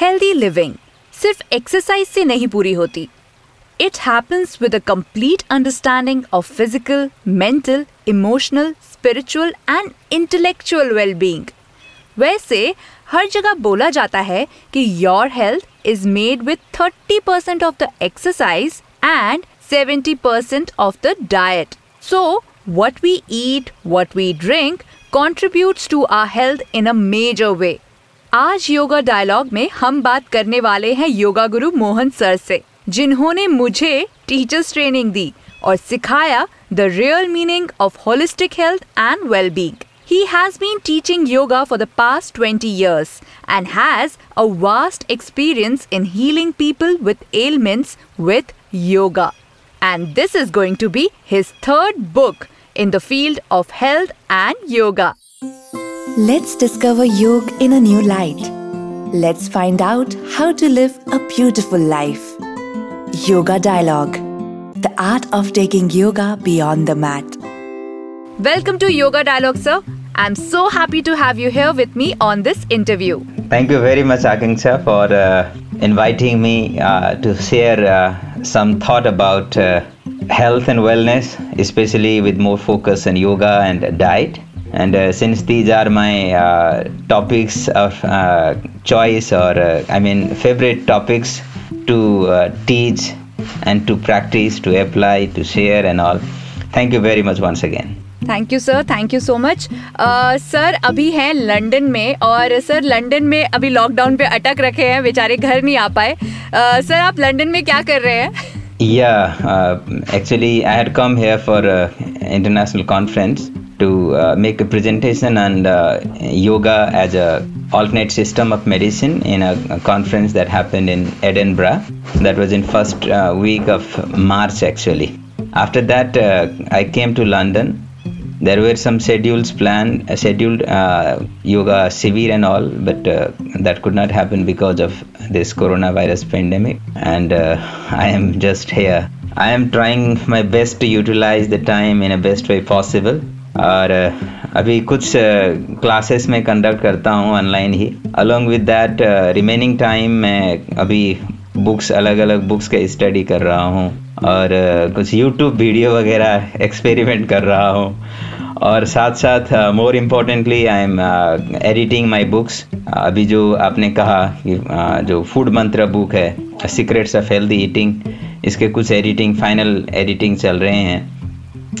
Healthy living सिर्फ़ exercise से नहीं पूरी होती। It happens with a complete understanding of physical mental emotional spiritual and intellectual wellbeing वैसे, हर जगह बोला जाता है कि your health is made with thirty percent of the exercise and seventy percent of the diet so what we eat what we drink contributes to our health in a major way आज yoga dialogue में हम बात करने वाले हैं योगा गुरु Mohan sir से जिन्होंने मुझे टीचर्स ट्रेनिंग दी और सिखाया the real meaning of holistic health and wellbeing He has been teaching yoga for the past 20 years and has a vast experience in healing people with ailments with yoga. And this is going to be his third book in the field of health and yoga. Let's discover yoga in a new light. Let's find out how to live a beautiful life. Yoga Dialogue The art of taking yoga beyond the mat. Welcome to Yoga Dialogue, sir. I'm so happy to have you here with me on this interview. Thank you very much, Akanksha, for uh, inviting me uh, to share uh, some thought about uh, health and wellness, especially with more focus on yoga and diet. And uh, since these are my uh, topics of uh, choice, or uh, I mean, favorite topics to uh, teach and to practice, to apply, to share, and all, thank you very much once again. Thank you sir thank you so much sir अभी हैं London में और sir London में अभी lockdown पे अटक रखे हैं बेचारे घर नहीं आ पाए uh, सर आप लंदन में क्या कर रहे हैं Yeah, uh, actually, I had come here for an international conference uh, make a presentation on uh, yoga as a alternate system of medicine in a, a conference that happened in Edinburgh. That was in first uh, week of March, actually. After that, uh, I came to London. There were some schedules planned, uh, scheduled uh, yoga severe and all, but that could not happen because of this coronavirus pandemic. And I am just here. I am trying my best to utilize the time in a best way possible. और अभी कुछ classes में conduct करता हूँ online he. Along with that remaining time मैं अभी books अलग अलग बुक्स का स्टडी कर रहा हूँ। और कुछ यूट्यूब वीडियो वगैरह एक्सपेरिमेंट कर रहा हूँ। और साथ साथ more importantly I am editing my books अभी जो आपने कहा कि uh, जो फ़ूड मंत्र बुक है सीक्रेट्स ऑफ़ हेल्दी ईटिंग इसके कुछ एडिटिंग फाइनल एडिटिंग चल रहे हैं।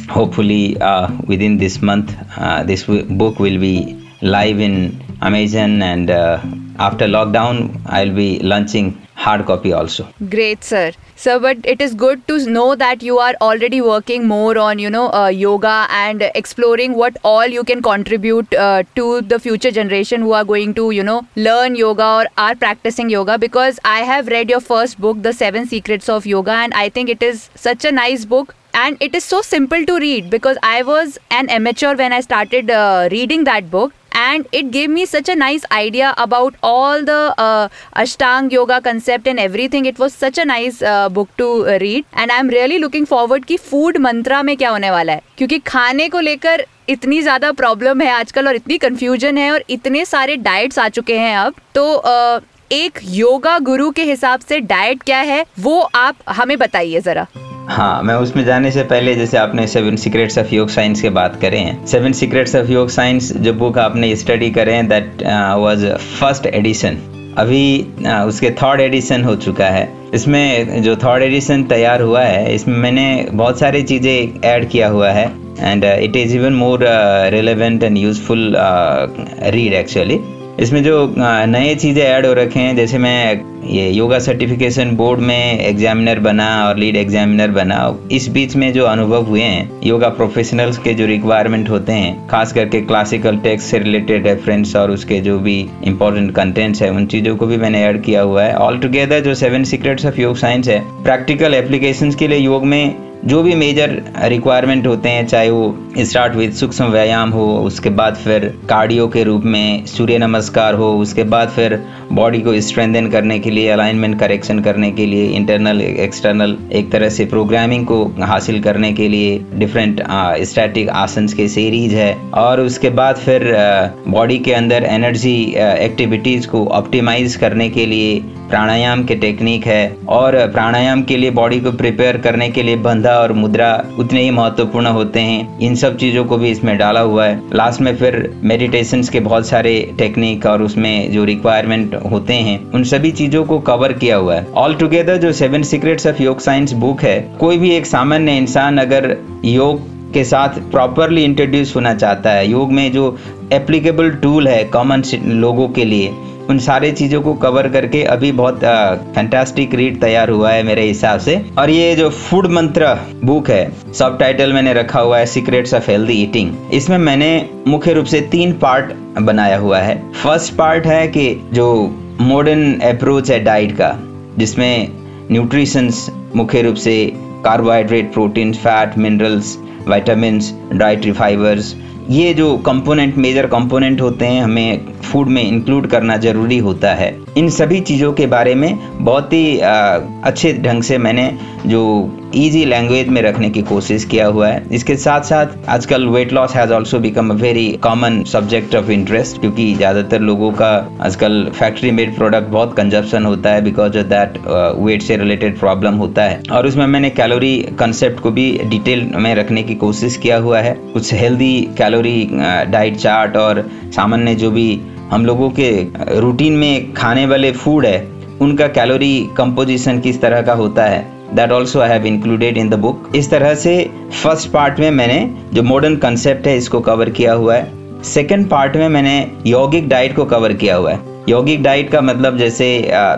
Hopefully uh, within this month uh, this w- book will be live in amazon and uh, after lockdown i'll be launching hard copy also Great, sir. Sir, but it is good to know that you are already working more on, you know, uh, yoga and exploring what all you can contribute uh, to the future generation who are going to, you know, learn yoga or are practicing yoga. Because I have read your first book, The Seven Secrets of Yoga, and I think it is such a nice book. And it is so simple to read because I was an amateur when I started uh, reading that book and it gave me such a nice idea about all the uh, ashtang yoga concept and everything it was such a nice uh, book to uh, read and i'm really looking forward कि food mantra में क्या होने वाला है क्योंकि खाने को लेकर इतनी ज़्यादा प्रॉब्लम है आजकल और इतनी कंफ्यूजन है और इतने सारे डाइट्स आ चुके हैं अब तो uh, एक योगा गुरु के हिसाब से डाइट क्या है वो आप हमें बताइए जरा हाँ मैं उसमें जाने से पहले जैसे आपने seven secrets of yog science के बात करें हैं seven secrets of yog science जो बुक आपने स्टडी करे दैट वाज फ़र्स्ट एडिशन अभी uh, उसके थर्ड एडिशन हो चुका है। इसमें जो थर्ड एडिशन तैयार हुआ है इसमें मैंने बहुत सारी चीज़ें ऐड किया हुआ है and it is even more relevant and useful read actually इसमें जो नए चीज़ें ऐड हो रखे हैं, जैसे मैं ये योगा सर्टिफिकेशन बोर्ड में एग्जामिनर बना और लीड एग्जामिनर बना, इस बीच में जो अनुभव हुए हैं, योगा प्रोफेशनल्स के जो रिक्वायरमेंट होते हैं, खास करके क्लासिकल टेक्स्ट से रिलेटेड रेफरेंस और उसके जो भी इंपॉर्टेंट कंटेंट्स है, उन चीज़ों को भी मैंने ऐड किया हुआ है। ऑल टुगेदर जो seven secrets of yog science है प्रैक्टिकल एप्लीकेशन के लिए योग में जो भी मेजर रिक्वायरमेंट होते हैं, चाहे वो स्टार्ट विद सूक्ष्म व्यायाम हो, उसके बाद फिर कार्डियो के रूप में सूर्य नमस्कार हो, उसके बाद फिर बॉडी को स्ट्रेंथन करने के लिए अलाइनमेंट करेक्शन करने के लिए इंटरनल एक्सटर्नल एक तरह से प्रोग्रामिंग को हासिल करने के लिए डिफरेंट स्टैटिक आसन के सीरीज़ है। और उसके बाद फिर बॉडी के अंदर एनर्जी एक्टिविटीज़ को ऑप्टिमाइज करने के लिए प्राणायाम के टेक्निक है और प्राणायाम के लिए बॉडी को प्रिपेयर करने के लिए बंधा और मुद्रा उतने ही महत्वपूर्ण होते हैं। इन सब चीज़ों को भी इसमें डाला हुआ है। लास्ट में फिर मेडिटेशन के बहुत सारे टेक्निक और उसमें जो रिक्वायरमेंट होते हैं, उन सभी चीज़ों को कवर किया हुआ है। ऑल टुगेदर जो seven secrets of yog science book है, कोई भी एक सामान्य इंसान अगर योग के साथ प्रॉपरली इंट्रोड्यूस होना चाहता है, योग में जो एप्लीकेबल टूल है कॉमन लोगों के लिए उन सारे चीज़ों को कवर करके अभी बहुत फैंटास्टिक रीड तैयार हुआ है मेरे हिसाब से। और ये जो फ़ूड मंत्र बुक है सब टाइटल मैंने रखा हुआ है सीक्रेट्स ऑफ़ हेल्दी ईटिंग इसमें मैंने मुख्य रूप से तीन पार्ट बनाया हुआ है। फ़र्स्ट पार्ट है कि जो मॉडर्न अप्रोच है डाइट का, जिसमें न्यूट्रिशंस मुख्य रूप से carbohydrate protein fat minerals vitamin dietary fibres ये जो कंपोनेंट मेजर कंपोनेंट होते हैं, हमें फ़ूड में इंक्लूड करना ज़रूरी होता है। इन सभी चीज़ों के बारे में बहुत ही अच्छे ढंग से मैंने जो इजी लैंग्वेज में रखने की कोशिश किया हुआ है। इसके साथ साथ आजकल weight loss has also become a very common subject of interest क्योंकि ज़्यादातर लोगों का आजकल फैक्ट्री मेड प्रोडक्ट बहुत कंजप्शन होता है बिकॉज़ ऑफ़ दैट वेट से रिलेटेड प्रॉब्लम होता है। और उसमें मैंने कैलोरी कंसेप्ट को भी डिटेल में रखने की कोशिश किया हुआ है। कुछ हेल्दी कैलोरी डाइट चार्ट और सामान्य जो भी हम लोगों के रूटीन में खाने वाले फ़ूड है, उनका कैलोरी कंपोजिशन किस तरह का होता है that also I have included in the book इस तरह से फ़र्स्ट पार्ट में मैंने जो मॉडर्न कंसेप्ट है, इसको कवर किया हुआ है। सेकेंड पार्ट में मैंने यौगिक डाइट को कवर किया हुआ है। यौगिक डाइट का मतलब जैसे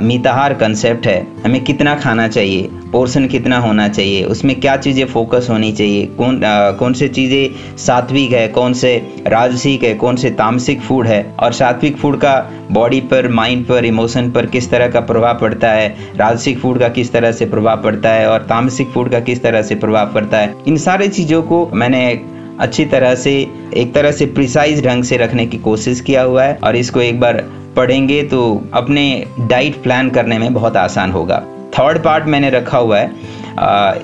मिताहार कंसेप्ट है हमें कितना खाना चाहिए पोर्शन कितना होना चाहिए उसमें क्या चीज़ें फोकस होनी चाहिए कौन आ, कौन से चीज़ें सात्विक है कौन से राजसिक है कौन से तामसिक फ़ूड है और सात्विक फ़ूड का बॉडी पर माइंड पर इमोशन पर किस तरह का प्रभाव पड़ता है राजसिक फ़ूड का किस तरह से प्रभाव पड़ता है और तामसिक फ़ूड का किस तरह से प्रभाव पड़ता है इन सारे चीज़ों को मैंने अच्छी तरह से एक तरह से प्रिसाइज ढंग से रखने की कोशिश किया हुआ है और इसको एक बार पढ़ेंगे तो अपने डाइट प्लान करने में बहुत आसान होगा। थर्ड पार्ट मैंने रखा हुआ है।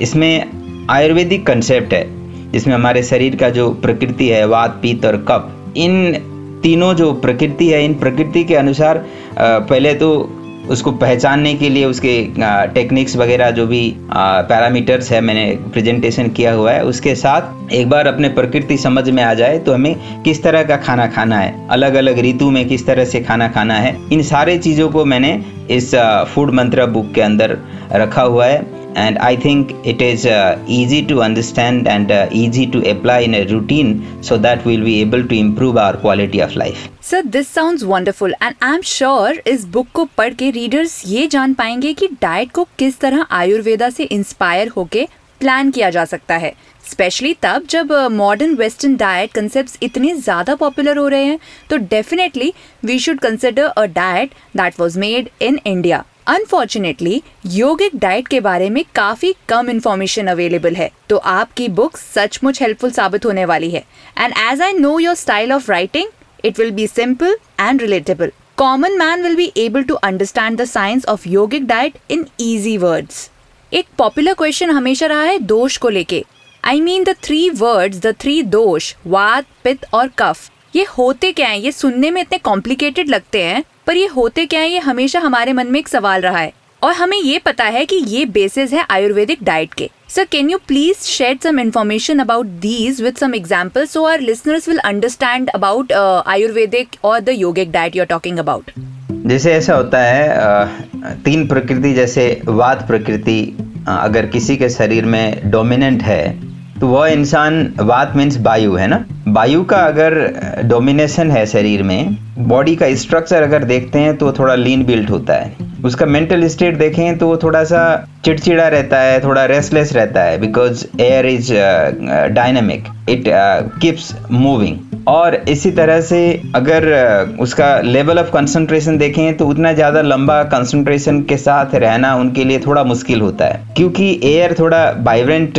इसमें आयुर्वेदिक कंसेप्ट है। जिसमें हमारे शरीर का जो प्रकृति है, वात, पीत और कप इन तीनों जो प्रकृति है, इन प्रकृति के अनुसार पहले तो उसको पहचानने के लिए उसके टेक्निक्स वगैरह जो भी पैरामीटर्स है, मैंने प्रेजेंटेशन किया हुआ है, उसके साथ एक बार अपने प्रकृति समझ में आ जाए तो हमें किस तरह का खाना खाना है अलग अलग ऋतु में किस तरह से खाना खाना है, इन सारे चीज़ों को मैंने इस फ़ूड मंत्रा बुक के अंदर रखा हुआ है। and I think it is uh, easy to understand and uh, easy to apply in a routine so that we'll be able to improve our quality of life. Sir, this sounds wonderful and I'm sure इस book को पढ़ के readers ये जान पाएंगे कि diet को किस तरह आयुर्वेदा से इंस्पायर होके प्लान किया जा सकता है स्पेशली तब जब मॉडर्न वेस्टर्न डाइट कंसेप्ट इतने ज़्यादा पॉपुलर हो रहे हैं तो definitely we should consider a diet that was made in India unfortunately yogic diet के बारे में काफ़ी कम इन्फॉर्मेशन अवेलेबल है तो आपकी बुक सचमुच हेल्पफुल साबित होने वाली है। And as I know your style of writing it will be simple and relatable common man will be able to understand the science of yogic diet in easy words एक popular question हमेशा रहा है दोष को लेके। I mean the three words the three dosha, vata, pitta और कफ। ये होते क्या हैं? ये सुनने में इतने कॉम्प्लिकेटेड लगते हैं। पर ये होते क्या है? ये हमेशा हमारे मन में एक सवाल रहा है। और हमें ये पता है कि ये बेसिस है आयुर्वेदिक डाइट के। Sir can you please share some information about these with some examples so our listeners will understand about ayurvedic और the yogic diet you are talking about जैसे ऐसा होता है तीन प्रकृति जैसे वात प्रकृति अगर किसी के शरीर में डोमिनेंट है तो वह इंसान वात मीन्स वायु है ना? वायु का अगर डोमिनेशन है शरीर में बॉडी का स्ट्रक्चर अगर देखते हैं तो थोड़ा लीन बिल्ट होता है। उसका मेंटल स्टेट देखें तो वो थोड़ा सा चिड़चिड़ा रहता है, थोड़ा रेस्टलेस रहता है because air is dynamic it keeps moving और इसी तरह से अगर उसका लेवल ऑफ़ कंसंट्रेशन देखें तो उतना ज़्यादा लंबा कंसंट्रेशन के साथ रहना उनके लिए थोड़ा मुश्किल होता है। क्योंकि एयर थोड़ा वाइब्रेंट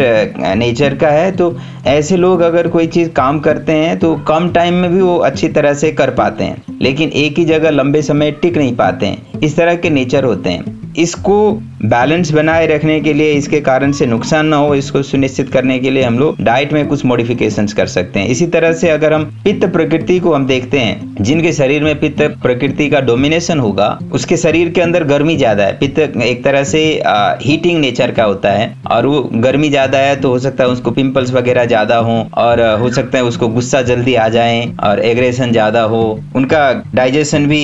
नेचर का है तो ऐसे लोग अगर कोई चीज़ काम करते हैं तो कम टाइम में भी वो अच्छी तरह से कर पाते हैं। लेकिन एक ही जगह लंबे समय टिक नहीं पाते हैं। इस तरह के नेचर होते हैं। इसको बैलेंस बनाए रखने के लिए, इसके कारण से नुकसान ना हो, इसको सुनिश्चित करने के लिए हम लोग डाइट में कुछ मॉडिफिकेशंस कर सकते हैं। इसी तरह से अगर हम पित्त प्रकृति को हम देखते हैं, जिनके शरीर में पित्त प्रकृति का डोमिनेशन होगा, उसके शरीर के अंदर गर्मी ज़्यादा है। पित्त एक तरह से हीटिंग नेचर का होता है, और वो गर्मी ज़्यादा है तो हो सकता है उसको पिंपल्स वगैरह ज़्यादा हो, और हो सकता है उसको गुस्सा जल्दी आ जाए, और एग्रेशन ज़्यादा हो। उनका डाइजेशन भी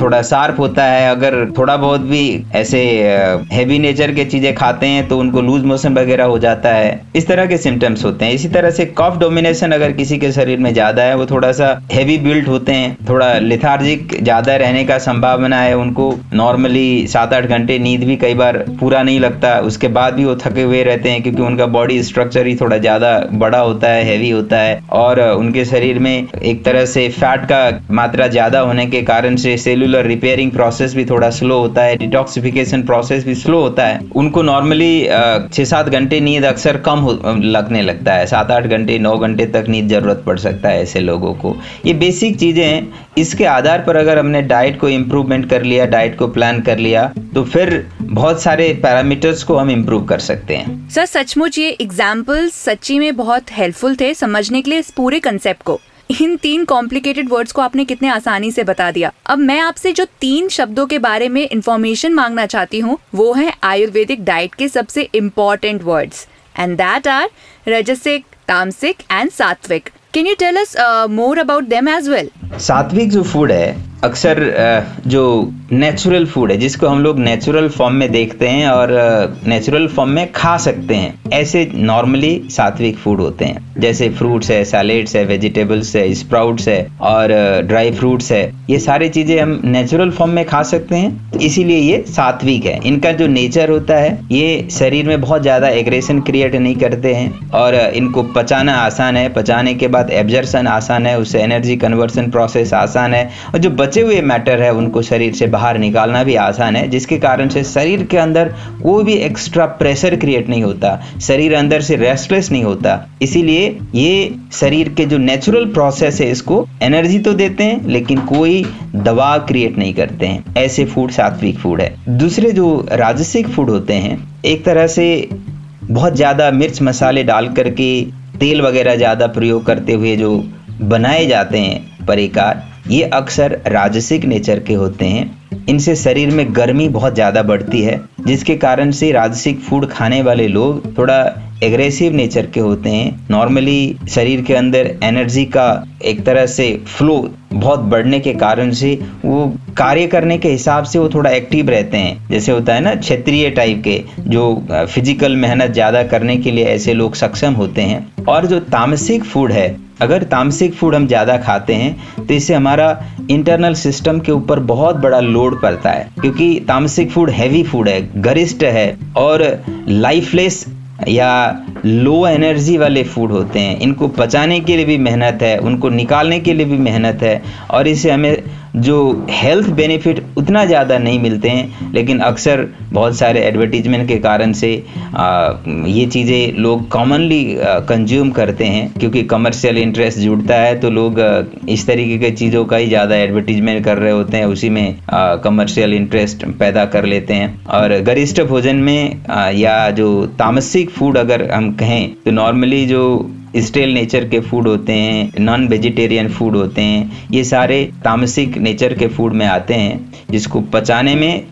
थोड़ा शार्प होता है। अगर थोड़ा बहुत भी ऐसे हैवी नेचर के चीज़ें खाते हैं तो उनको लूज मोशन वगैरह हो जाता है। इस तरह के सिम्टम्स होते हैं। इसी तरह से कॉफ डोमिनेशन अगर किसी के शरीर में ज़्यादा है, वो थोड़ा सा हैवी बिल्ट होते हैं। थोड़ा लिथार्जिक ज़्यादा रहने का संभावना है उनको। नॉर्मली सात आठ घंटे नींद भी कई बार पूरा नहीं लगता। उसके बाद भी वो थके हुए रहते हैं, क्योंकि उनका बॉडी स्ट्रक्चर ही थोड़ा ज़्यादा बड़ा होता है हैवी होता है। और उनके शरीर में एक तरह से फैट का मात्रा ज़्यादा होने के कारण से सेलुलर रिपेयरिंग प्रोसेस भी थोड़ा स्लो होता है। डिटॉक्सिफिकेशन डाइजेशन प्रोसेस भी स्लो होता है। उनको नॉर्मली छह सात घंटे नींद अक्सर कम लगने लगता है। सात आठ घंटे, नौ घंटे तक नींद ज़रूरत पड़ सकता है ऐसे लोगों को। ये बेसिक चीज़ें हैं। इसके आधार पर अगर हमने डाइट को इम्प्रूवमेंट कर लिया डाइट को प्लान कर लिया तो फिर बहुत सारे पैरामीटर्स को हम इम्प्रूव कर सकते हैं। सर सचमुच ये एग्ज़ाम्पल सच्ची में बहुत हेल्पफुल थे समझने के लिए इस पूरे कंसेप्ट को। इन तीन कॉम्प्लिकेटेड वर्ड्स को आपने कितने आसानी से बता दिया। अब मैं आपसे जो तीन शब्दों के बारे में इंफॉर्मेशन मांगना चाहती हूँ, वो है आयुर्वेदिक डाइट के सबसे important words and that are rajasic, tamasic and sattvic. Can you tell us more about them as well sattvic जो फ़ूड है, अक्सर जो नेचुरल फ़ूड है, जिसको हम लोग नेचुरल फॉर्म में देखते हैं और नेचुरल फॉर्म में खा सकते हैं, ऐसे नॉर्मली सात्विक फ़ूड होते हैं। जैसे फ्रूट्स है सैलेड्स है वेजिटेबल्स है स्प्राउट्स है और ड्राई फ्रूट्स है। ये सारी चीज़ें हम नेचुरल फॉर्म में खा सकते हैं तो इसीलिए ये सात्विक है। इनका जो नेचर होता है, ये शरीर में बहुत ज़्यादा एग्रेशन क्रिएट नहीं करते हैं और इनको पचाना आसान है। पचाने के बाद एब्जर्सन आसान है, उससे एनर्जी कन्वर्सन प्रोसेस आसान है और जो बचे हुए मैटर है, उनको शरीर से बाहर निकालना भी आसान है, जिसके कारण से शरीर के अंदर कोई भी एक्स्ट्रा प्रेशर क्रिएट नहीं होता, शरीर अंदर से रेस्टलेस नहीं होता। इसीलिए ये शरीर के जो नेचुरल प्रोसेस है, इसको एनर्जी तो देते हैं, लेकिन कोई दबाव क्रिएट नहीं करते हैं। ऐसे फ़ूड सात्विक फ़ूड है। दूसरे जो राजसिक फ़ूड होते हैं, एक तरह से बहुत ज़्यादा मिर्च मसाले डाल करके तेल वगैरह ज़्यादा प्रयोग करते हुए जो बनाए जाते हैं परिकार, ये अक्सर राजसिक नेचर के होते हैं। इनसे शरीर में गर्मी बहुत ज़्यादा बढ़ती है, जिसके कारण से राजसिक फ़ूड खाने वाले लोग थोड़ा एग्रेसिव नेचर के होते हैं। नॉर्मली शरीर के अंदर एनर्जी का एक तरह से फ्लो बहुत बढ़ने के कारण से वो कार्य करने के हिसाब से वो थोड़ा एक्टिव रहते हैं। जैसे होता है ना, क्षेत्रीय टाइप के, जो फ़िज़िकल मेहनत ज़्यादा करने के लिए ऐसे लोग सक्षम होते हैं। और जो तामसिक फ़ूड है, अगर तामसिक फ़ूड हम ज़्यादा खाते हैं तो इससे हमारा इंटरनल सिस्टम के ऊपर बहुत बड़ा लोड पड़ता है। क्योंकि तामसिक फ़ूड हैवी फ़ूड है, गरिष्ठ है और लाइफलेस या लो एनर्जी वाले फ़ूड होते हैं। इनको पचाने के लिए भी मेहनत है, उनको निकालने के लिए भी मेहनत है और इसे हमें जो हेल्थ बेनिफिट उतना ज़्यादा नहीं मिलते हैं लेकिन अक्सर बहुत सारे एडवर्टीजमेंट के कारण से आ, ये चीज़ें लोग कॉमनली कंज्यूम करते हैं क्योंकि कमर्शियल इंटरेस्ट जुड़ता है तो लोग इस तरीके के चीज़ों का ही ज़्यादा एडवर्टीजमेंट कर रहे होते हैं उसी में कमर्शियल इंटरेस्ट पैदा कर लेते हैं। और गरिष्ठ भोजन में आ, या जो तामसिक फ़ूड अगर हम कहें तो नॉर्मली जो स्टेल नेचर के फ़ूड होते हैं नॉन वेजिटेरियन फ़ूड होते हैं, ये सारे तामसिक नेचर के फ़ूड में आते हैं, जिसको पचाने में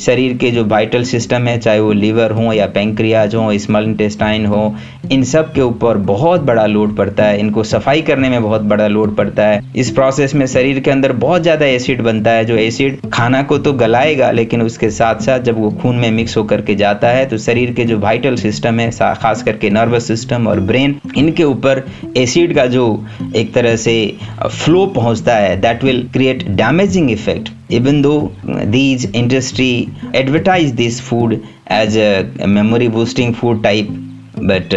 शरीर के जो वाइटल सिस्टम है, चाहे वो लीवर हो या पेंक्रियाज हो स्मॉल इंटेस्टाइन हो, इन सब के ऊपर बहुत बड़ा लोड पड़ता है, इनको सफ़ाई करने में बहुत बड़ा लोड पड़ता है। इस प्रोसेस में शरीर के अंदर बहुत ज़्यादा एसिड बनता है, जो एसिड खाना को तो गलाएगा, लेकिन उसके साथ साथ जब वो खून में मिक्स होकर के जाता है तो शरीर के जो वाइटल सिस्टम है खास करके नर्वस सिस्टम और ब्रेन इनके ऊपर एसिड का जो एक तरह से फ्लो पहुँचता है that will create damaging effect even though these industry advertise this food as a memory boosting food type but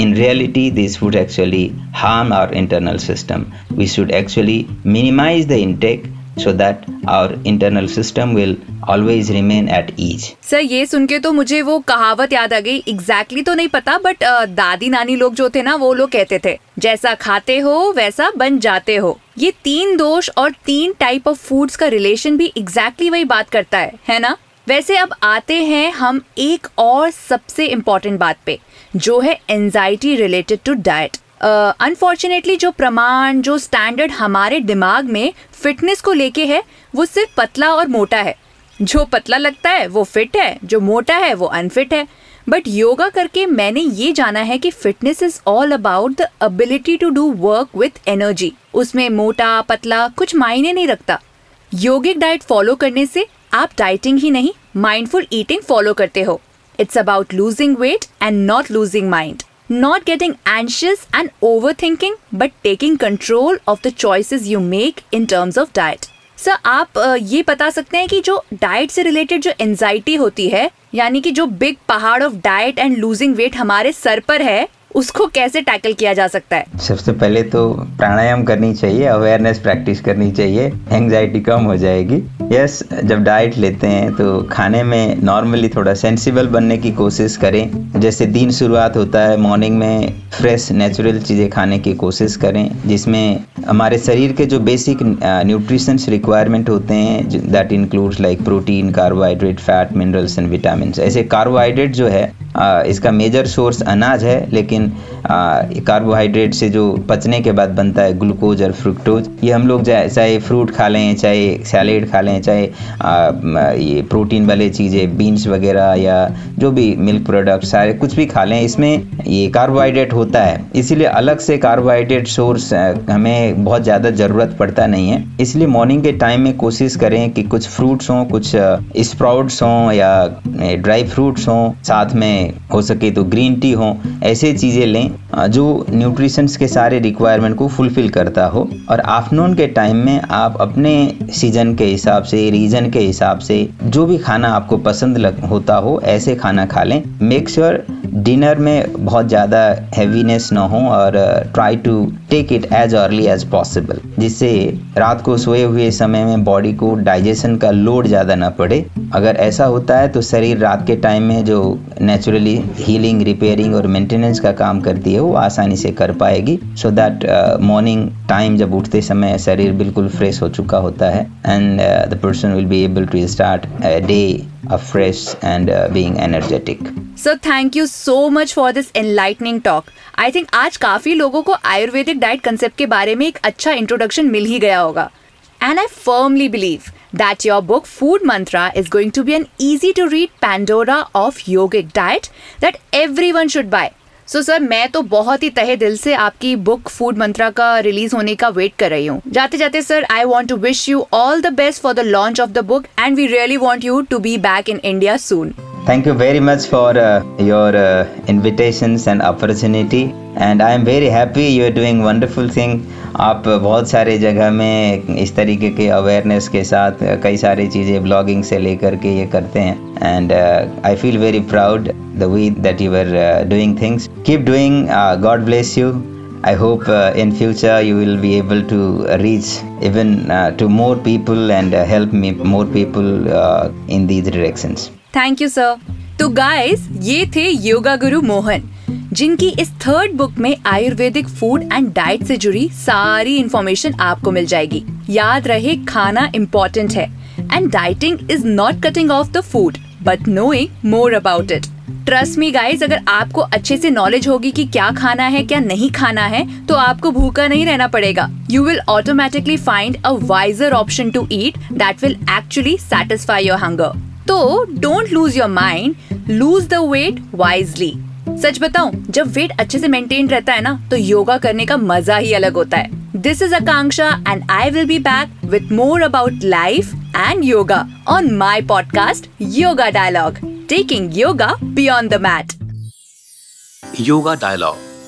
in reality this food actually harm our internal system we should actually minimize the intake so that our internal system will always remain at ease. Sir ये सुन के तो मुझे वो कहावत याद आ गई। Exactly exactly तो नहीं पता बट दादी नानी लोग जो थे ना, वो लोग कहते थे, जैसा खाते हो, वैसा बन जाते हो। ये तीन दोष और तीन टाइप ऑफ़ फूड्स का रिलेशन भी एग्जैक्टली exactly वही बात करता है है ना? वैसे अब आते हैं हम एक और सबसे इम्पोर्टेंट बात पे, जो है anxiety related to diet unfortunately uh, जो प्रमाण जो स्टैंडर्ड हमारे दिमाग में फिटनेस को लेके है वो सिर्फ़ पतला और मोटा है। जो पतला लगता है वो फिट है जो मोटा है वो अनफिट है। बट योगा करके मैंने ये जाना है कि fitness is all about the ability to do work with energy उसमें मोटा पतला कुछ मायने नहीं रखता। योगिक डाइट फॉलो करने से आप डाइटिंग ही नहीं माइंडफुल ईटिंग फॉलो करते हो। It's about losing weight and not losing mind not getting anxious and overthinking, but taking control of the choices you make in terms of diet. Sir आप ये बता सकते हैं कि जो डाइट से रिलेटेड जो एनजाइटी होती है यानी कि जो बिग पहाड़ of diet and losing weight हमारे सर पर है उसको कैसे टैकल किया जा सकता है? सबसे पहले तो प्राणायाम करनी चाहिए अवेयरनेस प्रैक्टिस करनी चाहिए एंजाइटी कम हो जाएगी। यस yes, जब डाइट लेते हैं तो खाने में नॉर्मली थोड़ा सेंसिबल बनने की कोशिश करें। जैसे दिन शुरुआत होता है मॉर्निंग में फ्रेश नेचुरल चीज़ें खाने की कोशिश करें जिसमें हमारे शरीर के जो बेसिक न्यूट्रिशंस रिक्वायरमेंट होते हैं that includes like protein carbohydrate fat minerals and vitamin ऐसे कार्बोहाइड्रेट जो है इसका मेजर सोर्स अनाज है, लेकिन कार्बोहाइड्रेट से जो पचने के बाद बनता है ग्लूकोज और फ्रुक्टोज ये हम लोग चाहे फ्रूट खा लें, चाहे सैलेड खा लें, चाहे ये प्रोटीन वाले चीज़ें बीन्स वगैरह या जो भी मिल्क प्रोडक्ट सारे कुछ भी खा लें, इसमें ये कार्बोहाइड्रेट होता है। इसीलिए अलग से कार्बोहाइड्रेट सोर्स हमें बहुत ज़्यादा ज़रूरत पड़ता नहीं है। इसलिए मॉर्निंग के टाइम में कोशिश करें कि कुछ फ्रूट्स हों, कुछ स्प्राउट्स हों या ड्राई फ्रूट्स हों, साथ में हो सके तो ग्रीन टी हो ऐसे चीज़ें लें जो न्यूट्रिशंस के सारे रिक्वायरमेंट को फुलफिल करता हो। और आफ्टरनून के टाइम में आप अपने सीज़न के हिसाब से रीजन के हिसाब से जो भी खाना आपको पसंद लग, होता हो ऐसे खाना खा लें। मेक श्योर डिनर में बहुत ज़्यादा हैवीनेस ना हो और try to take it as early as possible जिससे रात को सोए हुए समय में बॉडी को डाइजेशन का लोड ज़्यादा ना पड़े। अगर ऐसा होता है तो शरीर रात के टाइम में जो नेचुरली हीलिंग रिपेयरिंग और मेंटेनेंस का काम करती है वो आसानी से कर पाएगी सो दैट मॉर्निंग टाइम जब उठते समय शरीर बिल्कुल फ्रेश हो चुका होता है and the person will be able to start day and uh, being energetic. So thank you so much for this enlightening talk. I think आज काफ़ी लोगों को आयुर्वेदिक डाइट कंसेप्ट के बारे में एक अच्छा इंट्रोडक्शन मिल ही गया होगा and I firmly believe that your book Food Mantra is going to be an easy to read Pandora of yogic diet that everyone should buy. So so, sir मैं तो बहुत ही तहे दिल से आपकी बुक फ़ूड मंत्रा का रिलीज़ होने का वेट कर रही हूँ जाते जाते sir I want to wish you all the best for the launch of the book and we really want you to be back in India soon Thank you very much for uh, your uh, invitations and opportunity and I am very happy you are doing wonderful thing आप बहुत सारे जगह में इस तरीके के awareness के साथ कई सारी चीज़ें ब्लॉगिंग से लेकर के ये करते हैं and I feel very proud the way that you are doing things keep doing God bless you I hope uh, in future you will be able to reach even uh, to more people and uh, help me more people uh, in these directions. Thank you sir तो guys ये थे योगा गुरु मोहन जिनकी इस third book में Ayurvedic food and diet से जुड़ी सारी information आपको मिल जाएगी। याद रहे, खाना इम्पोर्टेंट है and dieting is not cutting off the food but knowing more about it trust me guys अगर आपको अच्छे से नॉलेज होगी कि क्या खाना है, क्या नहीं खाना है तो आपको भूखा नहीं रहना पड़ेगा। You will automatically find a wiser option to eat that will actually satisfy your hunger तो don't lose your mind lose the weight wisely सच बताऊँ, जब वेट अच्छे से मेंटेन रहता है ना तो योगा करने का मज़ा ही अलग होता है। This is Akanksha and I will be back with more about life and yoga on my podcast Yoga Dialogue taking yoga beyond the mat Yoga Dialogue